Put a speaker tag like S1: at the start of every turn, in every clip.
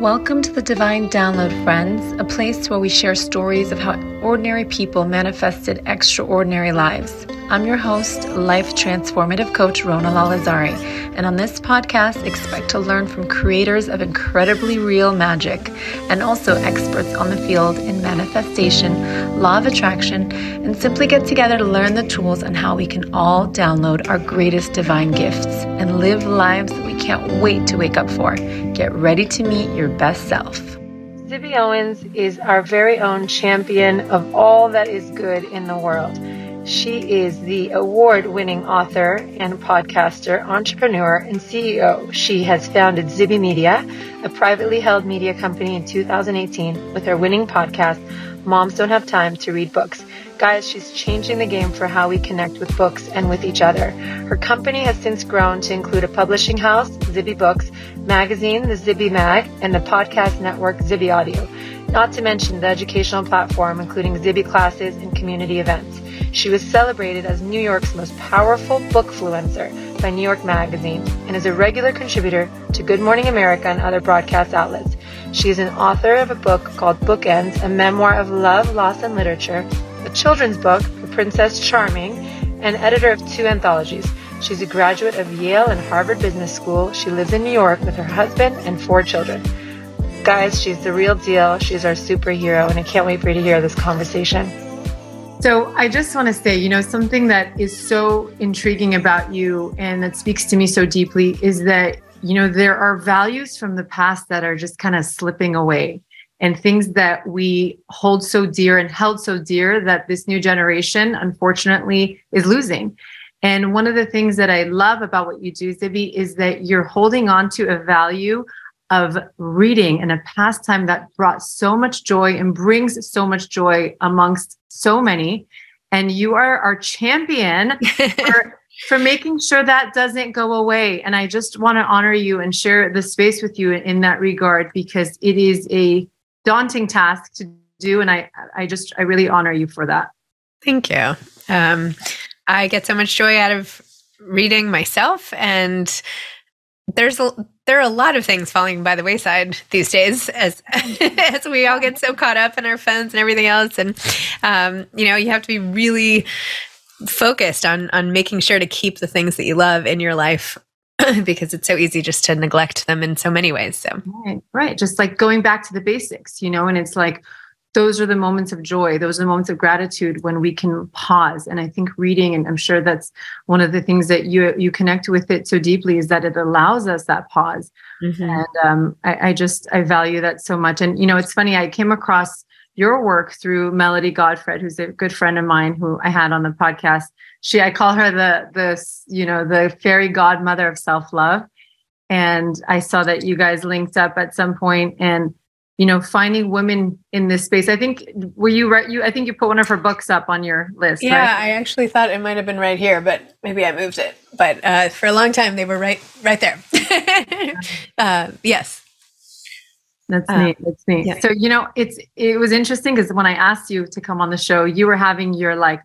S1: Welcome to the Divine Download, friends, a place where we share stories of how ordinary people manifested extraordinary lives. I'm your host, life transformative coach Rona Lalazari, and on this podcast, expect to learn from creators of incredibly real magic and also experts on the field in manifestation, law of attraction, and simply get together to learn the tools on how we can all download our greatest divine gifts and live lives that we can't wait to wake up for. Get ready to meet your best self. Zibby Owens is our very own champion of all that is good in the world. She is the award winning author and podcaster, entrepreneur, and CEO. She has founded Zibby Media, a privately held media company in 2018 with her winning podcast, Moms Don't Have Time to Read Books. Guys, she's changing the game for how we connect with books and with each other. Her company has since grown to include a publishing house, Zibby Books, magazine, the Zibby Mag, and the podcast network, Zibby Audio. Not to mention the educational platform, including Zibby classes and community events. She was celebrated as New York's most powerful bookfluencer by New York Magazine and is a regular contributor to Good Morning America and other broadcast outlets. She is an author of a book called Bookends, a memoir of love, loss, and literature, a children's book, The Princess Charming, and editor of two anthologies. She's a graduate of Yale and Harvard Business School. She lives in New York with her husband and four children. Guys, she's the real deal. She's our superhero, and I can't wait for you to hear this conversation. So, I just want to say, you know, something that is so intriguing about you and that speaks to me so deeply is that, you know, there are values from the past that are just kind of slipping away and things that we hold so dear and held so dear that this new generation, unfortunately, is losing. And one of the things that I love about what you do, Zibby, is that you're holding on to a value of reading and a pastime that brought so much joy and brings so much joy amongst so many. And you are our champion for, for making sure that doesn't go away. And I just want to honor you and share the space with you in that regard because it is a daunting task to do. And I, I just, I really honor you for that.
S2: Thank you. Um, I get so much joy out of reading myself and there's a there are a lot of things falling by the wayside these days as as we all get so caught up in our phones and everything else. And um, you know you have to be really focused on on making sure to keep the things that you love in your life because it's so easy just to neglect them in so many ways so.
S1: Right right. Just like going back to the basics you know and it's like those are the moments of joy. Those are the moments of gratitude when we can pause. And i think reading and i'm sure that's one of the things that you you connect with it so deeply is that it allows us that pause. Mm-hmm. and um, I, I just i value that so much. And you know it's funny i came across your work through melody godfred who's a good friend of mine who i had on the podcast. She i call her the the you know the fairy godmother of self-love. And i saw that you guys linked up at some point and you know finding women in this space. I think were you right you i think you put one of her books up on your list
S2: yeah
S1: right?
S2: i actually thought it might have been right here but maybe i moved it. But uh, for a long time they were right right there. Uh, yes.
S1: That's uh, neat that's neat. yeah. so you know it's it was interesting because when i asked you to come on the show you were having your like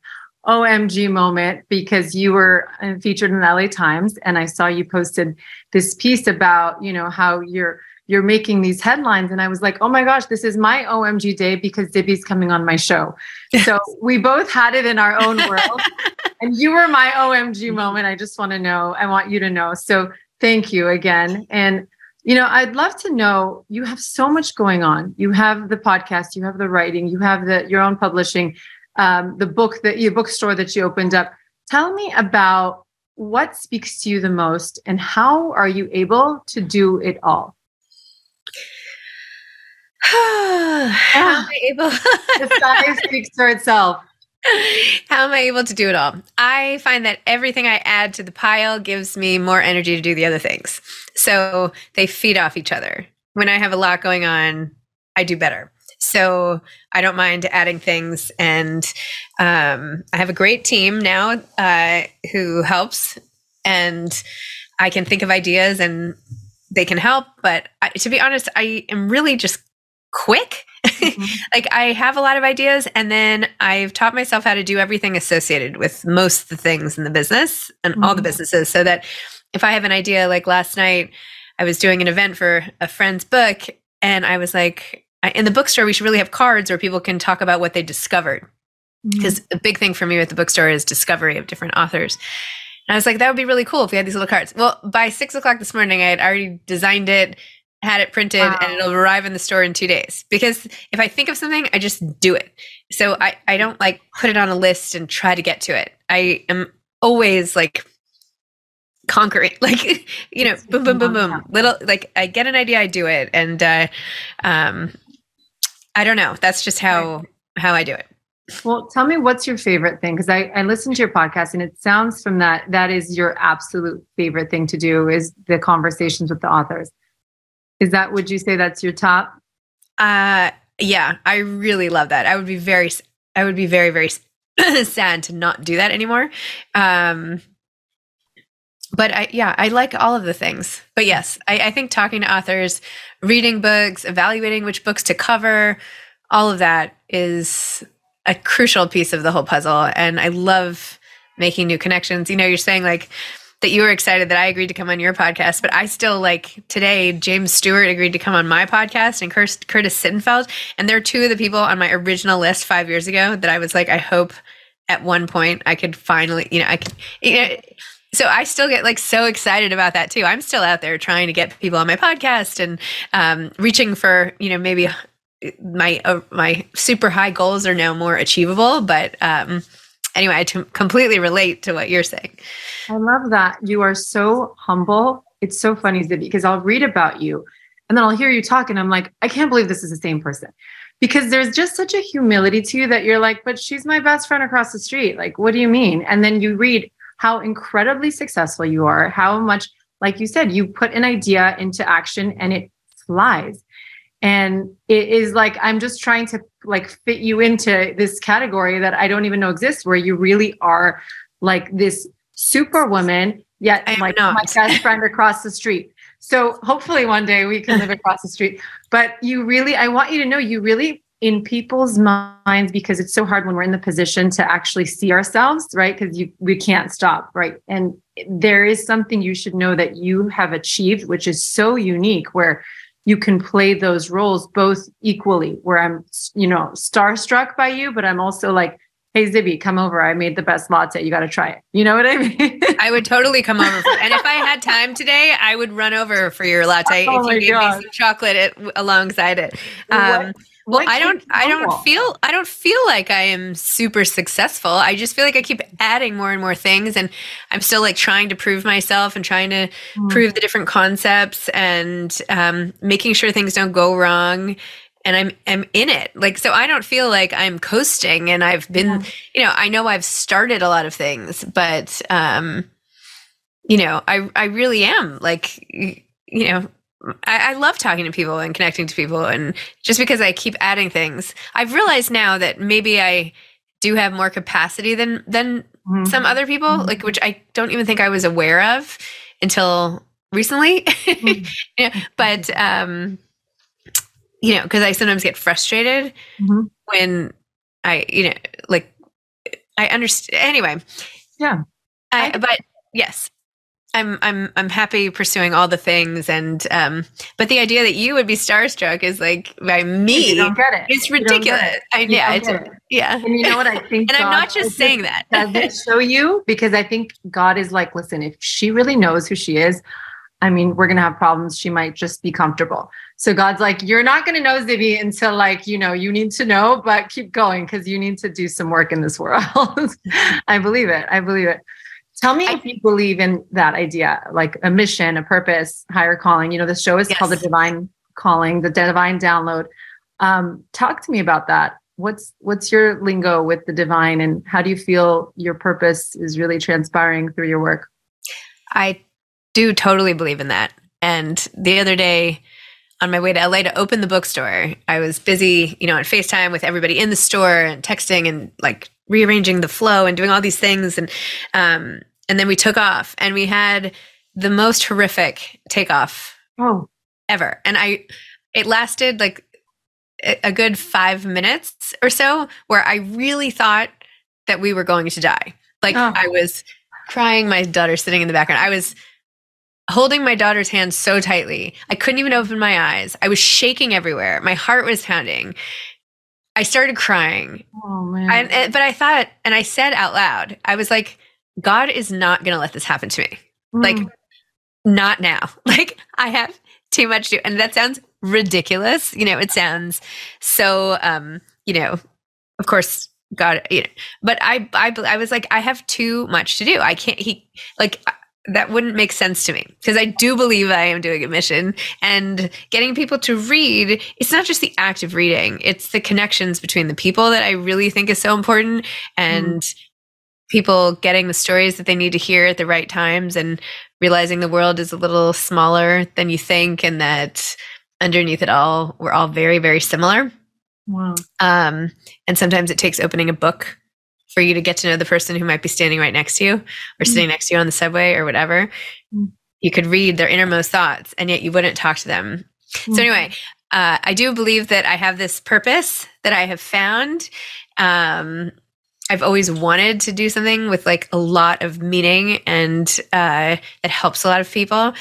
S1: omg moment because you were uh, featured in the la times and i saw you posted this piece about you know how you're you're making these headlines. And I was like, oh my gosh, this is my OMG day because Zibby's coming on my show. So we both had it in our own world. and you were my OMG moment. I just want to know, I want you to know. So thank you again. And you know, I'd love to know you have so much going on. You have the podcast, you have the writing, you have the your own publishing, um, the book that your bookstore that you opened up. Tell me about what speaks to you the most and how are you able to do it all?
S2: How am I able?
S1: the size speaks for itself.
S2: How am I able to do it all? I find that everything I add to the pile gives me more energy to do the other things. So they feed off each other. When I have a lot going on, I do better. So I don't mind adding things. And um, I have a great team now uh, who helps. And I can think of ideas and they can help. But I, to be honest, I am really just quick. Mm-hmm. like I have a lot of ideas and then I've taught myself how to do everything associated with most of the things in the business and mm-hmm. all the mm-hmm. businesses so that if I have an idea like last night I was doing an event for a friend's book and I was like, in the bookstore, we should really have cards where people can talk about what they discovered. Because mm-hmm. a big thing for me at the bookstore is discovery of different authors. And I was like, that would be really cool if we had these little cards. Well, by six o'clock this morning, I had already designed it, had it printed, wow. and it'll arrive in the store in two days. Because if I think of something, I just do it. So I, I don't like put it on a list and try to get to it. I am always like conquering like you know boom boom boom boom little like i get an idea i do it and uh um I don't know. That's just how how I do it.
S1: Well, tell me what's your favorite thing because I, I listened to your podcast and it sounds from that that is your absolute favorite thing to do is the conversations with the authors. Is that would you say that's your top?
S2: Uh yeah, I really love that. I would be very I would be very very sad to not do that anymore. Um but I, yeah, I like all of the things. But yes, I, I think talking to authors, reading books, evaluating which books to cover, all of that is a crucial piece of the whole puzzle. And I love making new connections. You know, you're saying like that you were excited that I agreed to come on your podcast, but I still like today, James Stewart agreed to come on my podcast and Curtis, Sittenfeld. And they're two of the people on my original list five years ago that I was like, I hope at one point I could finally, you know, I could, you know, so I still get like so excited about that too. I'm still out there trying to get people on my podcast and um, reaching for you know maybe my uh, my super high goals are now more achievable. But um, anyway, I t- completely relate to what you're saying.
S1: I love that you are so humble. It's so funny, Zibby, because I'll read about you and then I'll hear you talk, and I'm like, I can't believe this is the same person. Because there's just such a humility to you that you're like, but she's my best friend across the street. Like, what do you mean? And then you read how incredibly successful you are, how much, like you said, you put an idea into action and it flies. And it is like, I'm just trying to like fit you into this category that I don't even know exists, where you really are like this superwoman, yet like not. my best friend across the street. So hopefully one day we can live across the street. But you really, I want you to know, you really in people's minds because it's so hard when we're in the position to actually see ourselves right because you we can't stop right and there is something you should know that you have achieved which is so unique where you can play those roles both equally where i'm you know starstruck by you but i'm also like hey zibby come over. I made the best latte. You got to try it. You know what i mean?
S2: I would totally come over for, and if i had time today i would run over for your latte oh if you gave God. me some chocolate it, alongside it. Um, well i don't i don't feel i don't feel like i am super successful i just feel like i keep adding more and more things and i'm still like trying to prove myself and trying to mm. prove the different concepts and um, making sure things don't go wrong and i'm i'm in it like so i don't feel like i'm coasting and i've been yeah. you know i know i've started a lot of things but um you know i i really am like you know I, I, love talking to people and connecting to people. And just because I keep adding things, I've realized now that maybe I do have more capacity than than mm-hmm. some other people, mm-hmm. like which I don't even think I was aware of until recently. Mm-hmm. yeah, but um, you know, because I sometimes get frustrated mm-hmm. when I, you know, like I understand. Anyway,
S1: yeah.
S2: I, but yes, I'm I'm I'm happy pursuing all the things and um but the idea that you would be starstruck is like by me
S1: you don't get it.
S2: It's ridiculous. It. I, yeah, it's,
S1: it.
S2: yeah.
S1: And you know what I think
S2: And God, I'm not just saying that.
S1: does it show you because I think God is like listen if she really knows who she is I mean we're going to have problems she might just be comfortable. So God's like you're not going to know Zibby until like you know you need to know but keep going cuz you need to do some work in this world. I believe it. I believe it. Tell me I, if you believe in that idea, like a mission, a purpose, higher calling. You know, the show is yes. called The Divine Calling, the Divine Download. Um, talk to me about that. What's what's your lingo with the divine, and how do you feel your purpose is really transpiring through your work?
S2: I do totally believe in that. And the other day, on my way to LA to open the bookstore, I was busy, you know, on FaceTime with everybody in the store and texting and like rearranging the flow and doing all these things. And um, and then we took off and we had the most horrific takeoff
S1: oh.
S2: ever. And I, it lasted like a good five minutes or so where I really thought that we were going to die. Like oh. I was crying, my daughter sitting in the background. I was holding my daughter's hand so tightly. I couldn't even open my eyes. I was shaking everywhere. My heart was pounding. I started crying.
S1: Oh man.
S2: I, but I thought, and I said out loud, I was like, God is not going to let this happen to me. Like,
S1: Mm.
S2: not now. Like, I have too much to, do. and that sounds ridiculous. You know, it sounds so, um, you know, of course, God, you know, but I, I, I was like, I have too much to do. I can't, he, like, that wouldn't make sense to me because I do believe I am doing a mission and getting people to read. It's not just the act of reading, it's the connections between the people that I really think is so important and people getting the stories that they need to hear at the right times and realizing the world is a little smaller than you think and that underneath it all, we're all very, very similar.
S1: wow.
S2: Um, and sometimes it takes opening a book for you to get to know the person who might be standing right next to you or sitting next to you on the subway or whatever.
S1: Mm.
S2: You could read their innermost thoughts and yet you wouldn't talk to them.
S1: Mm-hmm.
S2: So, anyway, uh, I do believe that I have this purpose that I have found. Um, I've always wanted to do something with like a lot of meaning and uh, that helps a lot of people.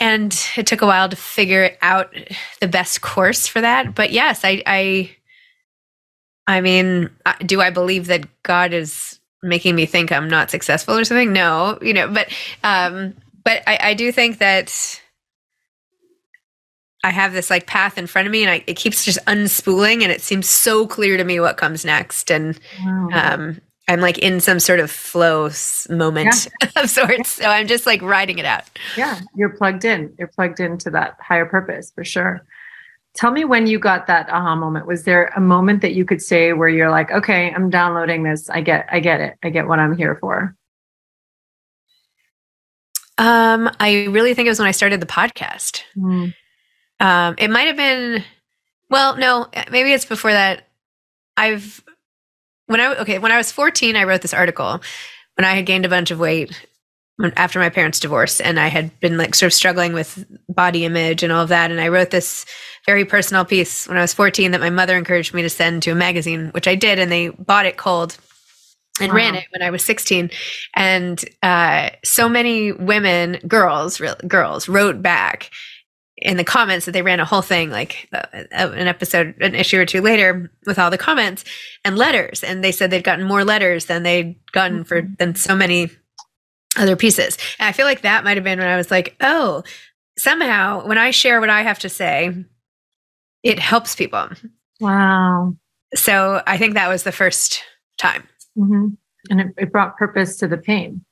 S2: And it took a while to figure out the best course for that. But yes, I, I, I mean, uh, do I believe that God is making me think I'm not successful or something? No, you know, but, um, but I, I do think that I have this like path in front of me and I, it keeps just unspooling and it seems so clear to me what comes next. And,
S1: Wow.
S2: um, I'm like in some sort of flow moment of sorts. So I'm just like riding it out.
S1: yeah, you're plugged in. You're plugged into that higher purpose for sure. Tell me when you got that aha moment. Was there a moment that you could say where you're like, okay, I'm downloading this. I get, I get it. I get what I'm here for.
S2: Um, I really think it was when I started the podcast.
S1: Mm.
S2: Um, it might have been, well, no, maybe it's before that. I've, when I, okay, when I was 14, I wrote this article when I had gained a bunch of weight after my parents' divorce and I had been like sort of struggling with body image and all of that. And I wrote this very personal piece when I was 14 that my mother encouraged me to send to a magazine, which I did. And they bought it cold and ran it when I was 16. And uh, so many women, girls, real, girls wrote back in the comments that they ran a whole thing, like uh, an episode, an issue or two later, with all the comments and letters. And they said they'd gotten more letters than they'd gotten for than so many other pieces. And I feel like that might have been when I was like, oh, somehow when I share what I have to say, it helps people.
S1: Wow.
S2: So I think that was the first time.
S1: hmm And it, it brought purpose to the pain.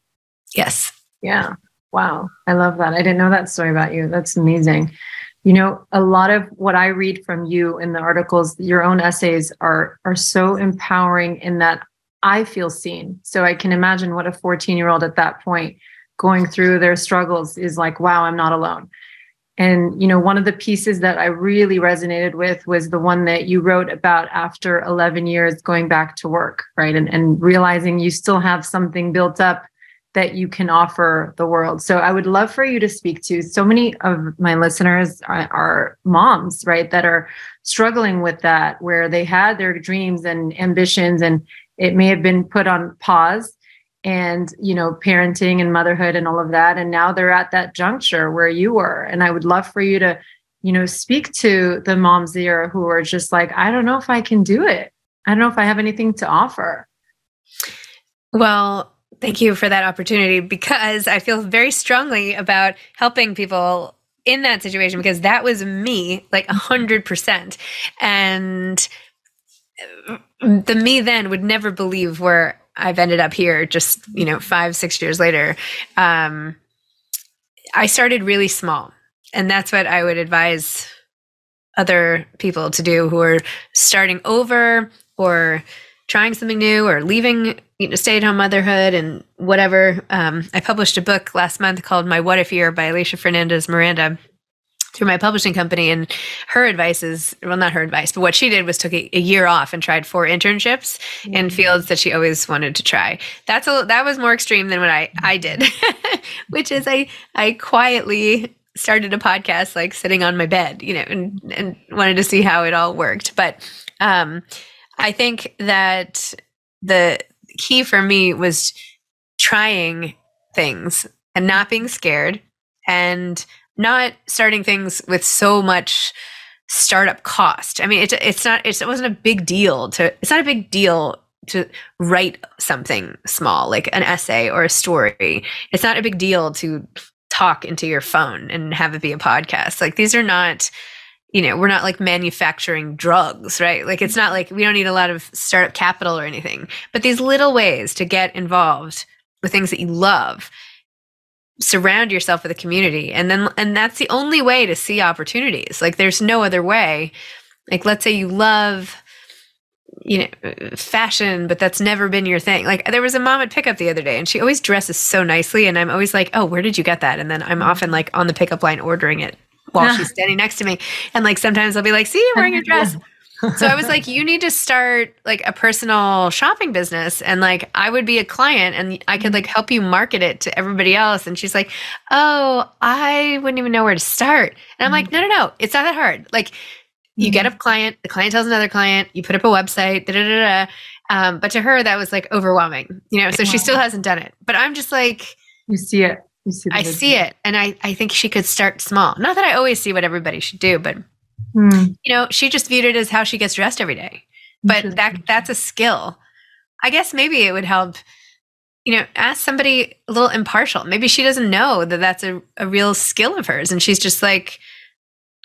S2: Yes.
S1: Yeah. Wow. I love that. I didn't know that story about you. That's amazing. You know, a lot of what I read from you in the articles, your own essays are are so empowering in that I feel seen. So I can imagine what a 14-year-old at that point going through their struggles is like, wow, I'm not alone. And you know, one of the pieces that I really resonated with was the one that you wrote about after 11 years going back to work, right? And and realizing you still have something built up that you can offer the world. So I would love for you to speak to so many of my listeners are, are moms, right, that are struggling with that, where they had their dreams and ambitions, and it may have been put on pause and you know parenting and motherhood and all of that and now they're at that juncture where you were. And i would love for you to you know speak to the moms there who are just like i don't know if i can do it. I don't know if i have anything to offer.
S2: Well, thank you for that opportunity because I feel very strongly about helping people in that situation because that was me like a hundred percent. And uh, the me then would never believe where I've ended up here just, you know, five, six years later. Um, I started really small. And that's what I would advise other people to do who are starting over or trying something new or leaving you know, stay-at-home motherhood and whatever. Um, I published a book last month called "My What If Year" by Alisha Fernandez Miranda through my publishing company, and her advice is well, not her advice, but what she did was took a, a year off and tried four internships in fields that she always wanted to try. That's a that was more extreme than what I I did, which is I I quietly started a podcast like sitting on my bed, you know, and and wanted to see how it all worked, but. Um, I think that the key for me was trying things and not being scared and not starting things with so much startup cost. I mean, it, it's not, it's, it wasn't a big deal to, it's not a big deal to write something small, like an essay or a story. It's not a big deal to talk into your phone and have it be a podcast. Like these are not, you know, we're not like manufacturing drugs, right? Like it's not like we don't need a lot of startup capital or anything, but these little ways to get involved with things that you love surround yourself with a community and then and that's the only way to see opportunities. Like there's no other way. Like let's say you love you know fashion but that's never been your thing. Like there was a mom at pickup the other day and she always dresses so nicely and i'm always like oh where did you get that? And then i'm mm-hmm. often like on the pickup line ordering it while she's standing next to me and like sometimes i'll be like see i'm wearing your dress so I was like, you need to start like a personal shopping business. And like, I would be a client and I could mm-hmm. like help you market it to everybody else. And she's like, oh, I wouldn't even know where to start. And I'm like, mm-hmm. no, no, no, it's not that hard. Like, you get mm-hmm. a client, the client tells another client, you put up a website, da da da da. Um, but to her, that was like overwhelming, you know, so she still hasn't done it. But I'm just like,
S1: you see it.
S2: See I see it. And I, I think she could start small. Not that I always see what everybody should do, but Mm. You know, she just viewed it as how she gets dressed every day. But that that's a skill. I guess maybe it would help you know, ask somebody a little impartial. Maybe she doesn't know that that's a, a real skill of hers and she's just like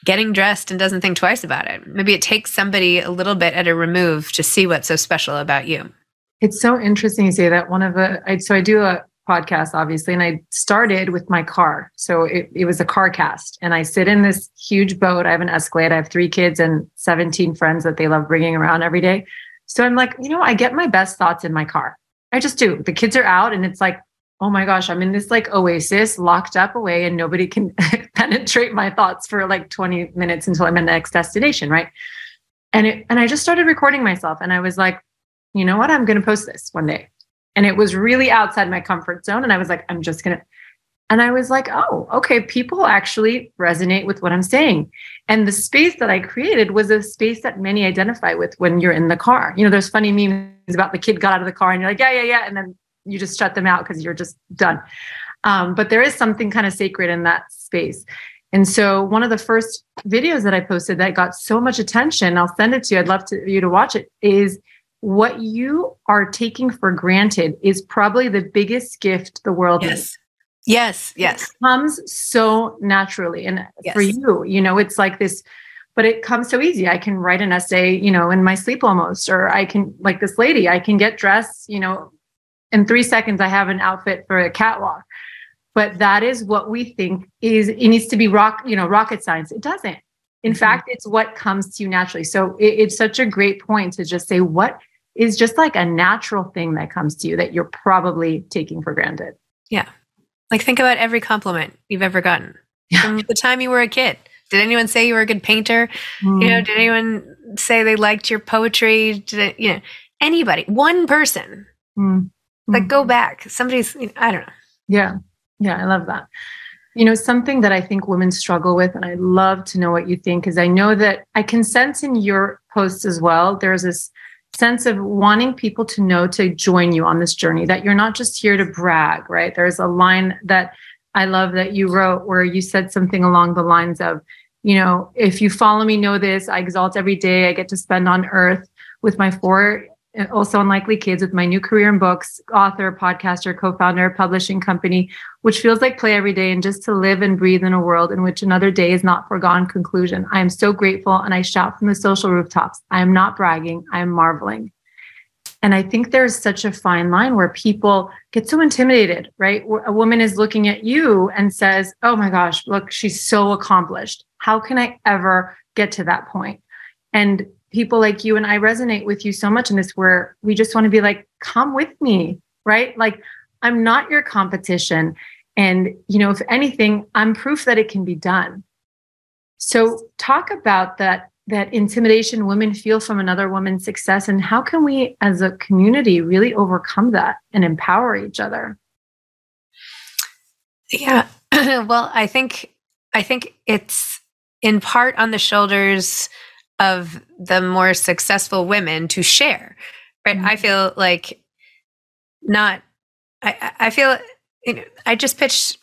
S2: getting dressed and doesn't think twice about it. Maybe it takes somebody a little bit at a remove to see what's so special about you.
S1: It's so interesting you say that. One of the, I, so I do a, podcast, obviously, and I started with my car. So it, it was a car cast. And I sit in this huge boat. I have an Escalade. I have three kids and 17 friends that they love bringing around every day. So I'm like, you know, I get my best thoughts in my car. I just do. The kids are out and it's like, oh my gosh, I'm in this like oasis locked up away and nobody can penetrate my thoughts for like 20 minutes until I'm in the next destination. Right. And it, and I just started recording myself and I was like, you know what? I'm going to post this one day. And it was really outside my comfort zone. And I was like, I'm just going to. And I was like, oh, okay, people actually resonate with what I'm saying. And the space that I created was a space that many identify with when you're in the car. You know, there's funny memes about the kid got out of the car and you're like, yeah, yeah, yeah. And then you just shut them out because you're just done. Um, but there is something kind of sacred in that space. And so one of the first videos that I posted that got so much attention, I'll send it to you. I'd love to you to watch it, is what you are taking for granted is probably the biggest gift the world
S2: yes. Has. Yes, yes. It
S1: comes so naturally. And yes. for you, you know, it's like this, but it comes so easy. I can write an essay, you know, in my sleep almost, or I can, like this lady, I can get dressed, you know, in three seconds, I have an outfit for a catwalk. But that is what we think is, it needs to be rock, you know, rocket science. It doesn't. In mm-hmm. fact, it's what comes to you naturally. So it, it's such a great point to just say, what is just like a natural thing that comes to you that you're probably taking for granted.
S2: Yeah. Like think about every compliment you've ever gotten yeah. from the time you were a kid. Did anyone say you were a good painter? Mm. You know, mm. did anyone say they liked your poetry? Did it, you know, anybody, one person. Mm. Like go mm. back. Somebody's you know, I don't know.
S1: Yeah. Yeah, I love that. You know, something that I think women struggle with, and I love to know what you think, because I know that I can sense in your posts as well, there's this sense of wanting people to know to join you on this journey, that you're not just here to brag, right? There's a line that I love that you wrote where you said something along the lines of, you know, if you follow me, know this, I exalt every day I get to spend on earth with my four also unlikely kids with my new career in books author podcaster co-founder publishing company which feels like play every day and just to live and breathe in a world in which another day is not foregone conclusion. I am so grateful and i shout from the social rooftops. I am not bragging. I am marveling. And i think there's such a fine line where people get so intimidated right? A woman is looking at you and says oh my gosh look she's so accomplished. How can i ever get to that point? And people like you and I resonate with you so much in this where we just want to be like, come with me, right? Like, I'm not your competition. And, you know, if anything, I'm proof that it can be done. So talk about that that intimidation women feel from another woman's success and how can we as a community really overcome that and empower each other
S2: yeah well i think i think it's in part on the shoulders of the more successful women to share right mm-hmm. i feel like not i i feel you know, i just pitched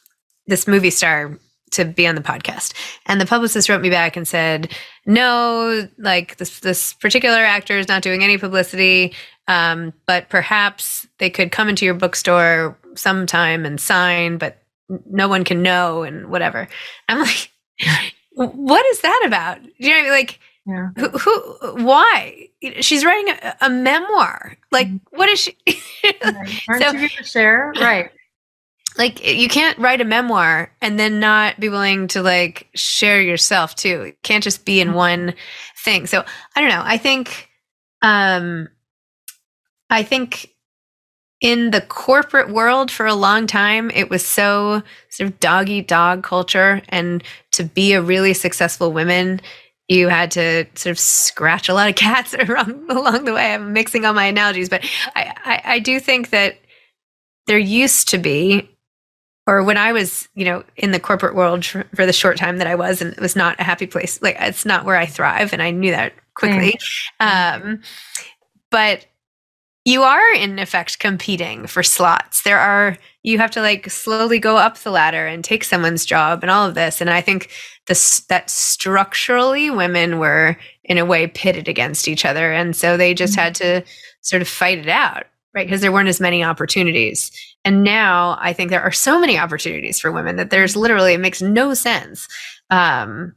S2: this movie star to be on the podcast. And the publicist wrote me back and said, "No, like this this particular actor is not doing any publicity, um, but perhaps they could come into your bookstore sometime and sign, but no one can know and whatever." I'm like, "What is that about?" Do you know what I mean? Like,
S1: Yeah.
S2: who, who why? She's writing a, a memoir. Like, what is she?
S1: Right. Aren't
S2: So-
S1: you going to share? Right.
S2: like you can't write a memoir and then not be willing to like share yourself too it can't just be in one thing so i don't know i think um i think in the corporate world for a long time it was so sort of dog eat dog culture and to be a really successful woman you had to sort of scratch a lot of cats along, along the way i'm mixing all my analogies but I, I i do think that there used to be or when I was, you know, in the corporate world for, for the short time that I was, and it was not a happy place. Like it's not where I thrive, and I knew that quickly. Um, but you are in effect competing for slots. There are you have to like slowly go up the ladder and take someone's job and all of this. And I think this that structurally women were in a way pitted against each other, and so they just
S1: Mhm.
S2: had to sort of fight it out, right? Because there weren't as many opportunities. And now I think there are so many opportunities for women that there's literally it makes no sense um,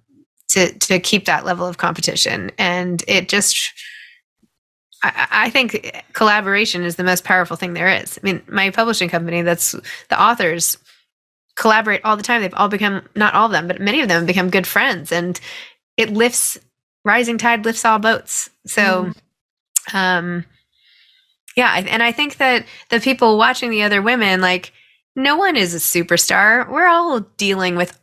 S2: to to keep that level of competition. And it just I, I think collaboration is the most powerful thing there is. I mean, my publishing company, that's the authors collaborate all the time. They've all become not all of them, but many of them have become good friends, and it lifts. Rising tide lifts all boats. So, um, yeah, and I think that the people watching the other women, like, no one is a superstar. We're all dealing with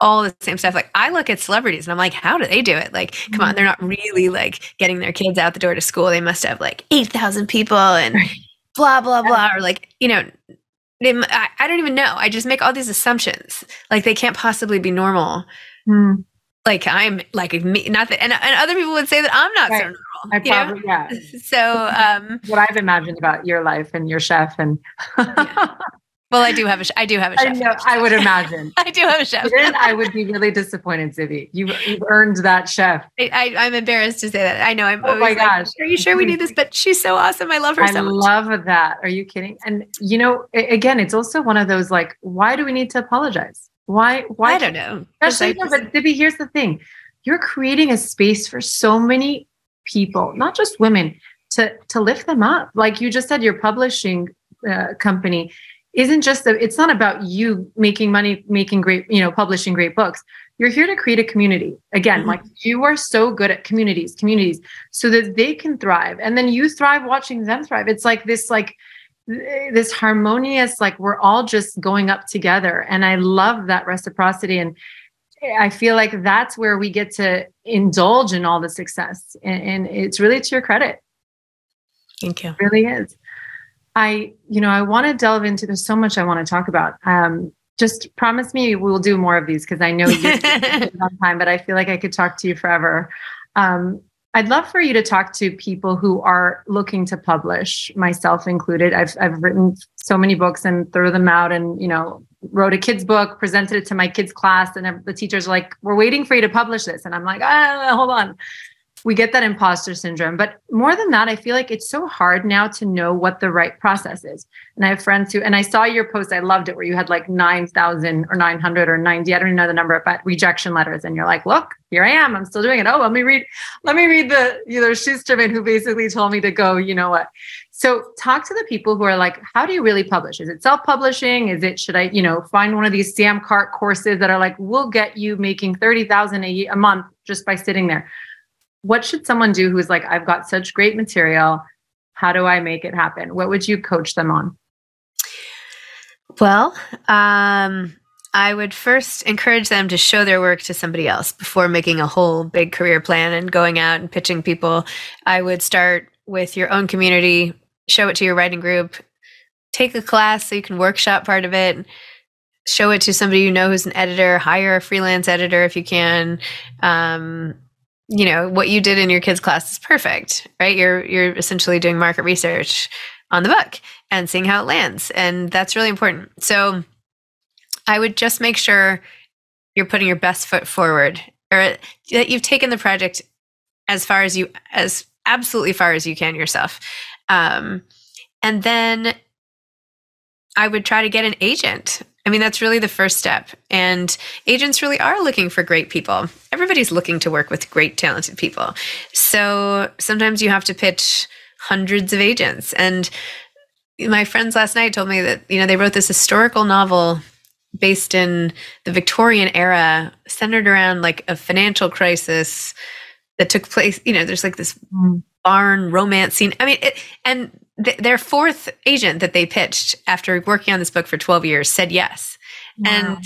S2: all the same stuff. Like, I look at celebrities and I'm like, how do they do it? Like, come on, they're not really like getting their kids out the door to school. They must have like 8,000 people and blah, blah, blah. Or like, you know, they, I, I don't even know. I just make all these assumptions. Like, they can't possibly be normal.
S1: Hmm.
S2: Like, I'm like, me, not that, and, and other people would say that I'm not
S1: Right.
S2: so normal.
S1: I probably, yeah.
S2: So, um,
S1: What I've imagined about your life and your chef. And
S2: well, I do have a, sh- I do have a
S1: I
S2: chef.
S1: know, I would imagine.
S2: I do have a chef.
S1: Then I would be really disappointed, Zibby. You, you've earned that chef.
S2: I, I, I'm embarrassed to say that. I know. I'm
S1: Oh my
S2: always like,
S1: gosh.
S2: Are you sure we need this? But she's so awesome. I love her
S1: I
S2: so much.
S1: love that. Are you kidding? And you know, again, it's also one of those like, why do we need to apologize? Why? Why?
S2: I don't know.
S1: Especially,
S2: I
S1: no, but Zibby, here's the thing: you're creating a space for so many people, not just women, to to lift them up. Like you just said, your publishing uh, company isn't just a, it's not about you making money, making great, you know, publishing great books. You're here to create a community. Again,
S2: Mhm.
S1: like you are so good at communities, communities, so that they can thrive, and then you thrive watching them thrive. It's like this, like this harmonious like we're all just going up together and i love that reciprocity and i feel like that's where we get to indulge in all the success and, and it's really to your credit
S2: Thank you.
S1: it really is i you know i want to delve into there's so much i want to talk about um just promise me we'll do more of these because i know you're on time but i feel like i could talk to you forever um I'd love for you to talk to people who are looking to publish, myself included. I've I've written so many books and threw them out, and you know, wrote a kids book, presented it to my kids class, and the teachers are like, "We're waiting for you to publish this," and I'm like, "Ah, hold on." We get that imposter syndrome, but more than that, I feel like it's so hard now to know what the right process is. And I have friends who, and I saw your post, I loved it, where you had like nine thousand or nine hundred or ninety, I don't even know the number, but rejection letters, and you're like, "Look, here I am, I'm still doing it." Oh, let me read let me read the you know Schusterman who basically told me to go. You know what? So talk to the people who are like, how do you really publish? Is it self-publishing? Is it should I you know find one of these SamCart courses that are like, we'll get you making thirty thousand a, a month just by sitting there? What should someone do who's like, I've got such great material. How do I make it happen? What would you coach them on?
S2: Well, um, I would first encourage them to show their work to somebody else before making a whole big career plan and going out and pitching people. I would start with your own community, show it to your writing group, take a class so you can workshop part of it, show it to somebody you know who's an editor, hire a freelance editor if you can. Um, you know what you did in your kids class is perfect right? You're you're essentially doing market research on the book and seeing how it lands and that's really important. So i would just make sure you're putting your best foot forward or that you've taken the project as far as you as absolutely far as you can yourself. Um, and then i would try to get an agent i mean that's really the first step and agents really are looking for great people everybody's looking to work with great talented people so sometimes you have to pitch hundreds of agents and my friends last night told me that you know they wrote this historical novel based in the Victorian era, centered around like a financial crisis that took place. You know, there's like this. Barn romance scene. I mean, it, and th- their fourth agent that they pitched after working on this book for 12 years said yes. Wow. And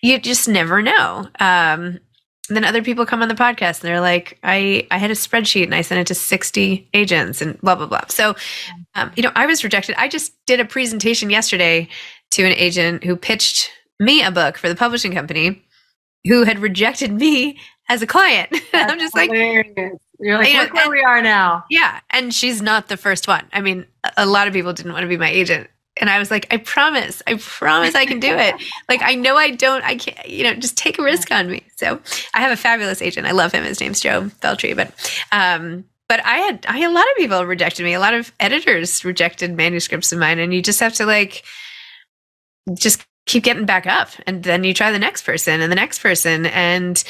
S2: you just never know. Um, then other people come on the podcast and they're like, I, I had a spreadsheet and I sent it to 60 agents and blah, blah, blah. So, um, you know, I was rejected. I just did a presentation yesterday to an agent who pitched me a book for the publishing company who had rejected me as a client. I'm just like,
S1: hilarious. You're like, you look know, where and, we are now.
S2: Yeah. And she's not the first one. I mean, a lot of people didn't want to be my agent. And I was like, I promise, I promise I can do it. like, I know I don't, I can't, you know, just take a risk on me. So I have a fabulous agent. I love him. His name's Joe Veltre. But, um, but I had, I had a lot of people rejected me. A lot of editors rejected manuscripts of mine. And you just have to like, just keep getting back up and then you try the next person and the next person and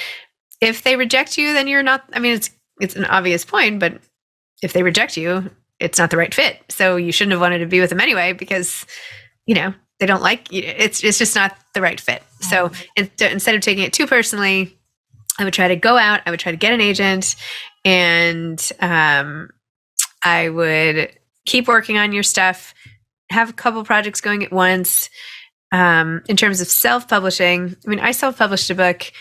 S2: if they reject you then you're not i mean it's it's an obvious point but if they reject you it's not the right fit. So you shouldn't have wanted to be with them anyway because you know they don't like you. It's it's just not the right fit. So it, instead of taking it too personally i would try to go out i would try to get an agent and um, i would keep working on your stuff have a couple projects going at once. Um, in terms of self publishing, I mean, I self published a book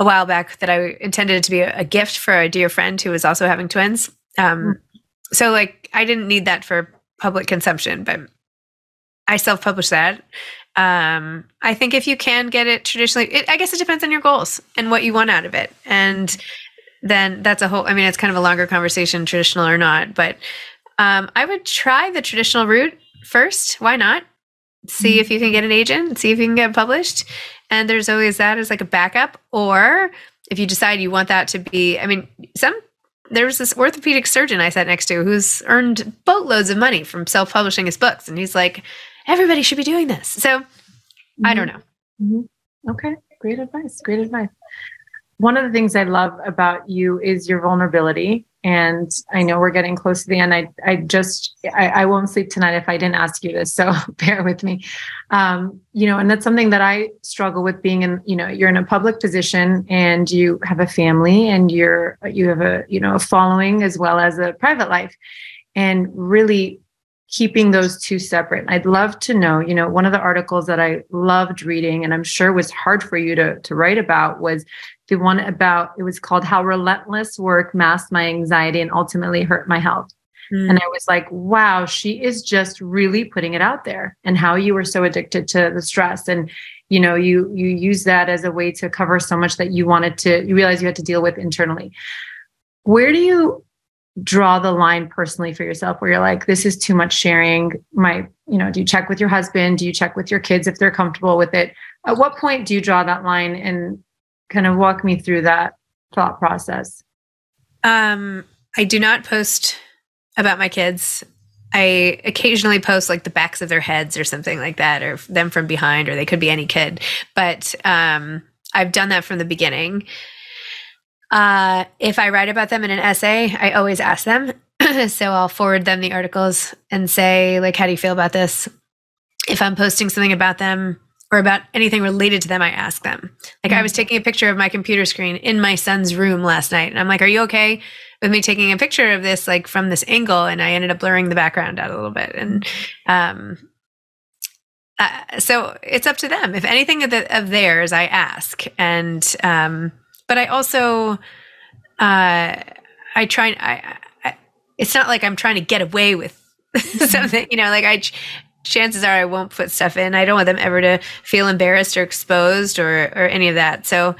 S2: a while back that I intended it to be a, a, gift for a dear friend who was also having twins. Um, mm. So, like, I didn't need that for public consumption, but I self published that. Um, I think if you can get it traditionally, it, I guess it depends on your goals and what you want out of it. And then that's a whole, I mean, it's kind of a longer conversation, traditional or not, but um, I would try the traditional route first. Why not? See if you can get an agent, see if you can get published. And there's always that as like a backup. Or if you decide you want that to be, I mean, some there was this orthopedic surgeon I sat next to who's earned boatloads of money from self publishing his books. And he's like, everybody should be doing this. So mm-hmm. I don't know.
S1: Mm-hmm. Okay. Great advice. Great advice. One of the things I love about you is your vulnerability and I know we're getting close to the end. I I just I, I won't sleep tonight if I didn't ask you this, so bear with me. Um, you know, and that's something that I struggle with being in. You know, you're in a public position and you have a family and you're you have a you know a following as well as a private life, and really keeping those two separate. I'd love to know. You know, one of the articles that I loved reading and I'm sure was hard for you to to write about was the one about it was called how relentless work masked my anxiety and ultimately hurt my health mm. and i was like wow she is just really putting it out there and how you were so addicted to the stress and you know you you use that as a way to cover so much that you wanted to you realize you had to deal with internally where do you draw the line personally for yourself where you're like this is too much sharing my you know do you check with your husband do you check with your kids if they're comfortable with it at what point do you draw that line and kind of walk me through that thought process.
S2: Um, I do not post about my kids. I occasionally post like the backs of their heads or something like that, or them from behind, or they could be any kid. But um, I've done that from the beginning. Uh, if I write about them in an essay, I always ask them. so I'll forward them the articles and say, like, how do you feel about this? If I'm posting something about them, or about anything related to them, I ask them. Like I was mm. taking a picture of my computer screen in my son's room last night, and I'm like, "Are you okay with me taking a picture of this like from this angle?" And I ended up blurring the background out a little bit, and um, uh, so it's up to them. If anything of, the, of theirs, I ask, and um, but I also uh, I try. I, I, it's not like I'm trying to get away with something, you know. Like I chances are I won't put stuff in. I don't want them ever to feel embarrassed or exposed or or any of that. So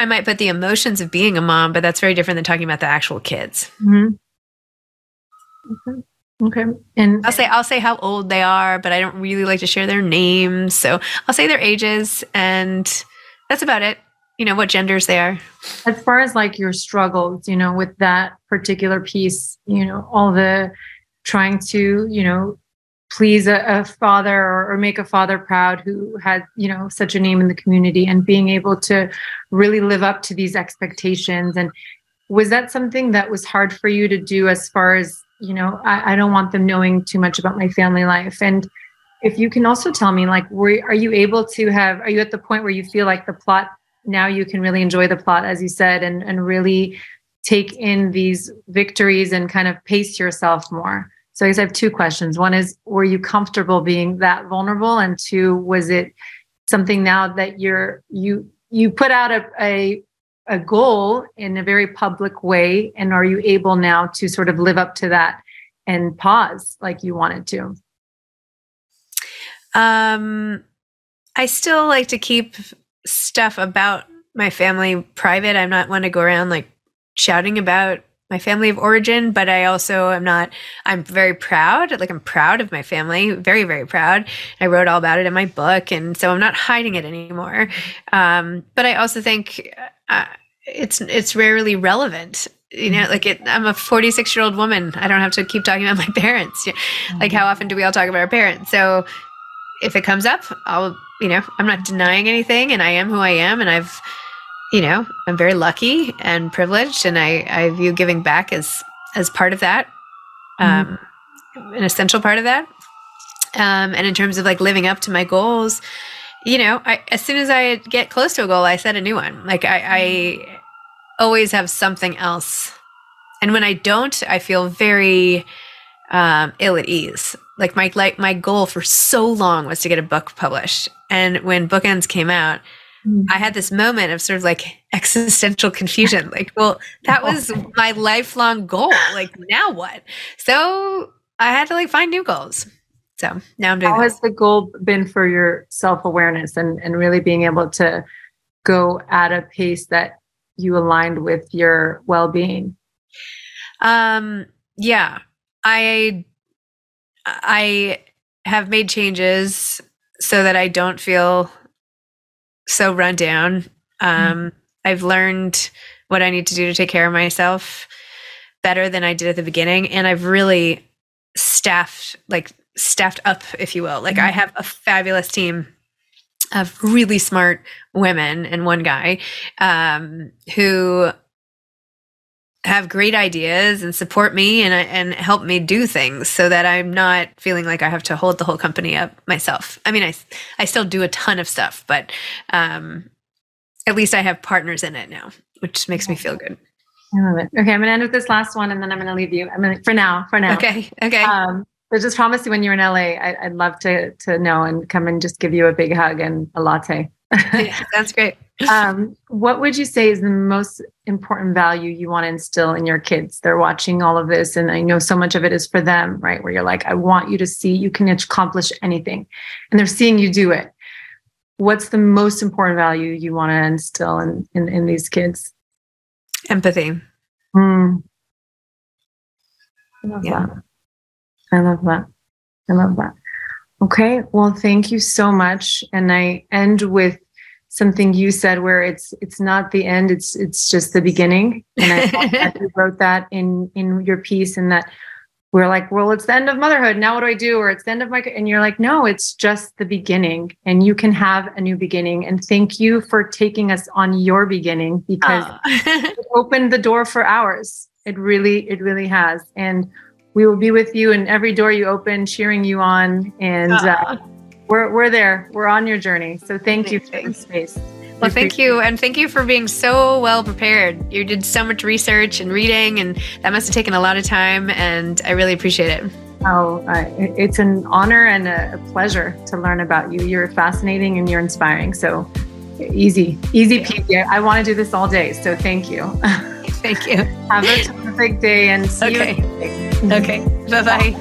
S2: I might put the emotions of being a mom, but that's very different than talking about the actual kids.
S1: Mm-hmm. Okay. Okay. And
S2: I'll say I'll say how old they are, but I don't really like to share their names. So I'll say their ages and that's about it. You know, what genders they are.
S1: As far as like your struggles, you know, with that particular piece, you know, all the trying to, you know, please a, a father or, or, make a father proud who had you know such a name in the community and being able to really live up to these expectations and was that something that was hard for you to do as far as you know I, I don't want them knowing too much about my family life and if you can also tell me like were, are you able to have are you at the point where you feel like the plot now you can really enjoy the plot as you said and and really take in these victories and kind of pace yourself more so I guess I have two questions. One is, were you comfortable being that vulnerable? And two, was it something now that you're you you put out a, a a goal in a very public way, and are you able now to sort of live up to that and pause like you wanted to?
S2: Um, I still like to keep stuff about my family private. I'm not one to go around like shouting about my family of origin, but I also am not, I'm very proud. Like I'm proud of my family, very, very proud. I wrote all about it in my book. And so I'm not hiding it anymore. Um, but I also think uh, it's, it's rarely relevant. You know, like it, I'm a 46 year old woman. I don't have to keep talking about my parents. Like how often do we all talk about our parents? So if it comes up, I'll, you know, I'm not denying anything and I am who I am. And I've, you know, I'm very lucky and privileged, and I, I view giving back as as part of that, um, mm-hmm. an essential part of that. Um, and in terms of like living up to my goals, you know, I, as soon as I get close to a goal, I set a new one. Like I, I always have something else, and when I don't, I feel very um, ill at ease. Like my like my goal for so long was to get a book published, and when Bookends came out I had this moment of sort of like existential confusion. Like, well, that was my lifelong goal. Like, now what? So I had to like find new goals. So now I'm doing.
S1: How this. has the goal been for your self awareness and and really being able to go at a pace that you aligned with your well being?
S2: Um. Yeah, I I have made changes so that I don't feel so run down. Um, mm I've learned what I need to do to take care of myself better than I did at the beginning. And I've really staffed, like, staffed up, if you will. Like, mm I have a fabulous team of really smart women and one guy um, who have great ideas and support me and and help me do things so that I'm not feeling like I have to hold the whole company up myself. I mean, I I still do a ton of stuff, but um, at least I have partners in it now, which makes me feel good.
S1: I love it. Okay, I'm gonna end with this last one, and then I'm gonna leave you. I'm gonna for now. For now.
S2: Okay. Okay. Um,
S1: but just promise you when you're in LA, I, would love to to know and come and just give you a big hug and a latte.
S2: yeah, that's great.
S1: um, what would you say is the most important value you want to instill in your kids? They're watching all of this, and I know so much of it is for them, right? Where you're like, I want you to see you can accomplish anything, and they're seeing you do it. What's the most important value you want to instill in in, in these kids?
S2: Empathy.
S1: Mm. I love yeah. that. I love that. I love that. Okay. Well, thank you so much. And I end with something you said where it's it's not the end it's it's just the beginning. And i that you wrote that in in your piece and that we're like well it's the end of motherhood. Now what do i do? Or it's the end of my and you're like no it's just the beginning. And you can have a new beginning. And thank you for taking us on your beginning because it opened the door for ours. It really it really has. And we will be with you in every door you open cheering you on. And uh, we're we're there. We're on your journey. So thank you for the space.
S2: Well, thank you. And thank you for being so well prepared. You did so much research and reading, and that must have taken a lot of time. And I really appreciate it.
S1: Oh, uh, it's an honor and a, pleasure to learn about you. You're fascinating and you're inspiring. So easy, easy peasy. I want to do this all day. So thank you.
S2: Thank you.
S1: Have a terrific day and see
S2: okay.
S1: you.
S2: Okay. Bye bye.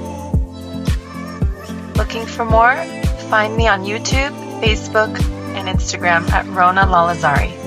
S3: Looking for more? Find me on YouTube, Facebook, and Instagram at Rona Lalazari.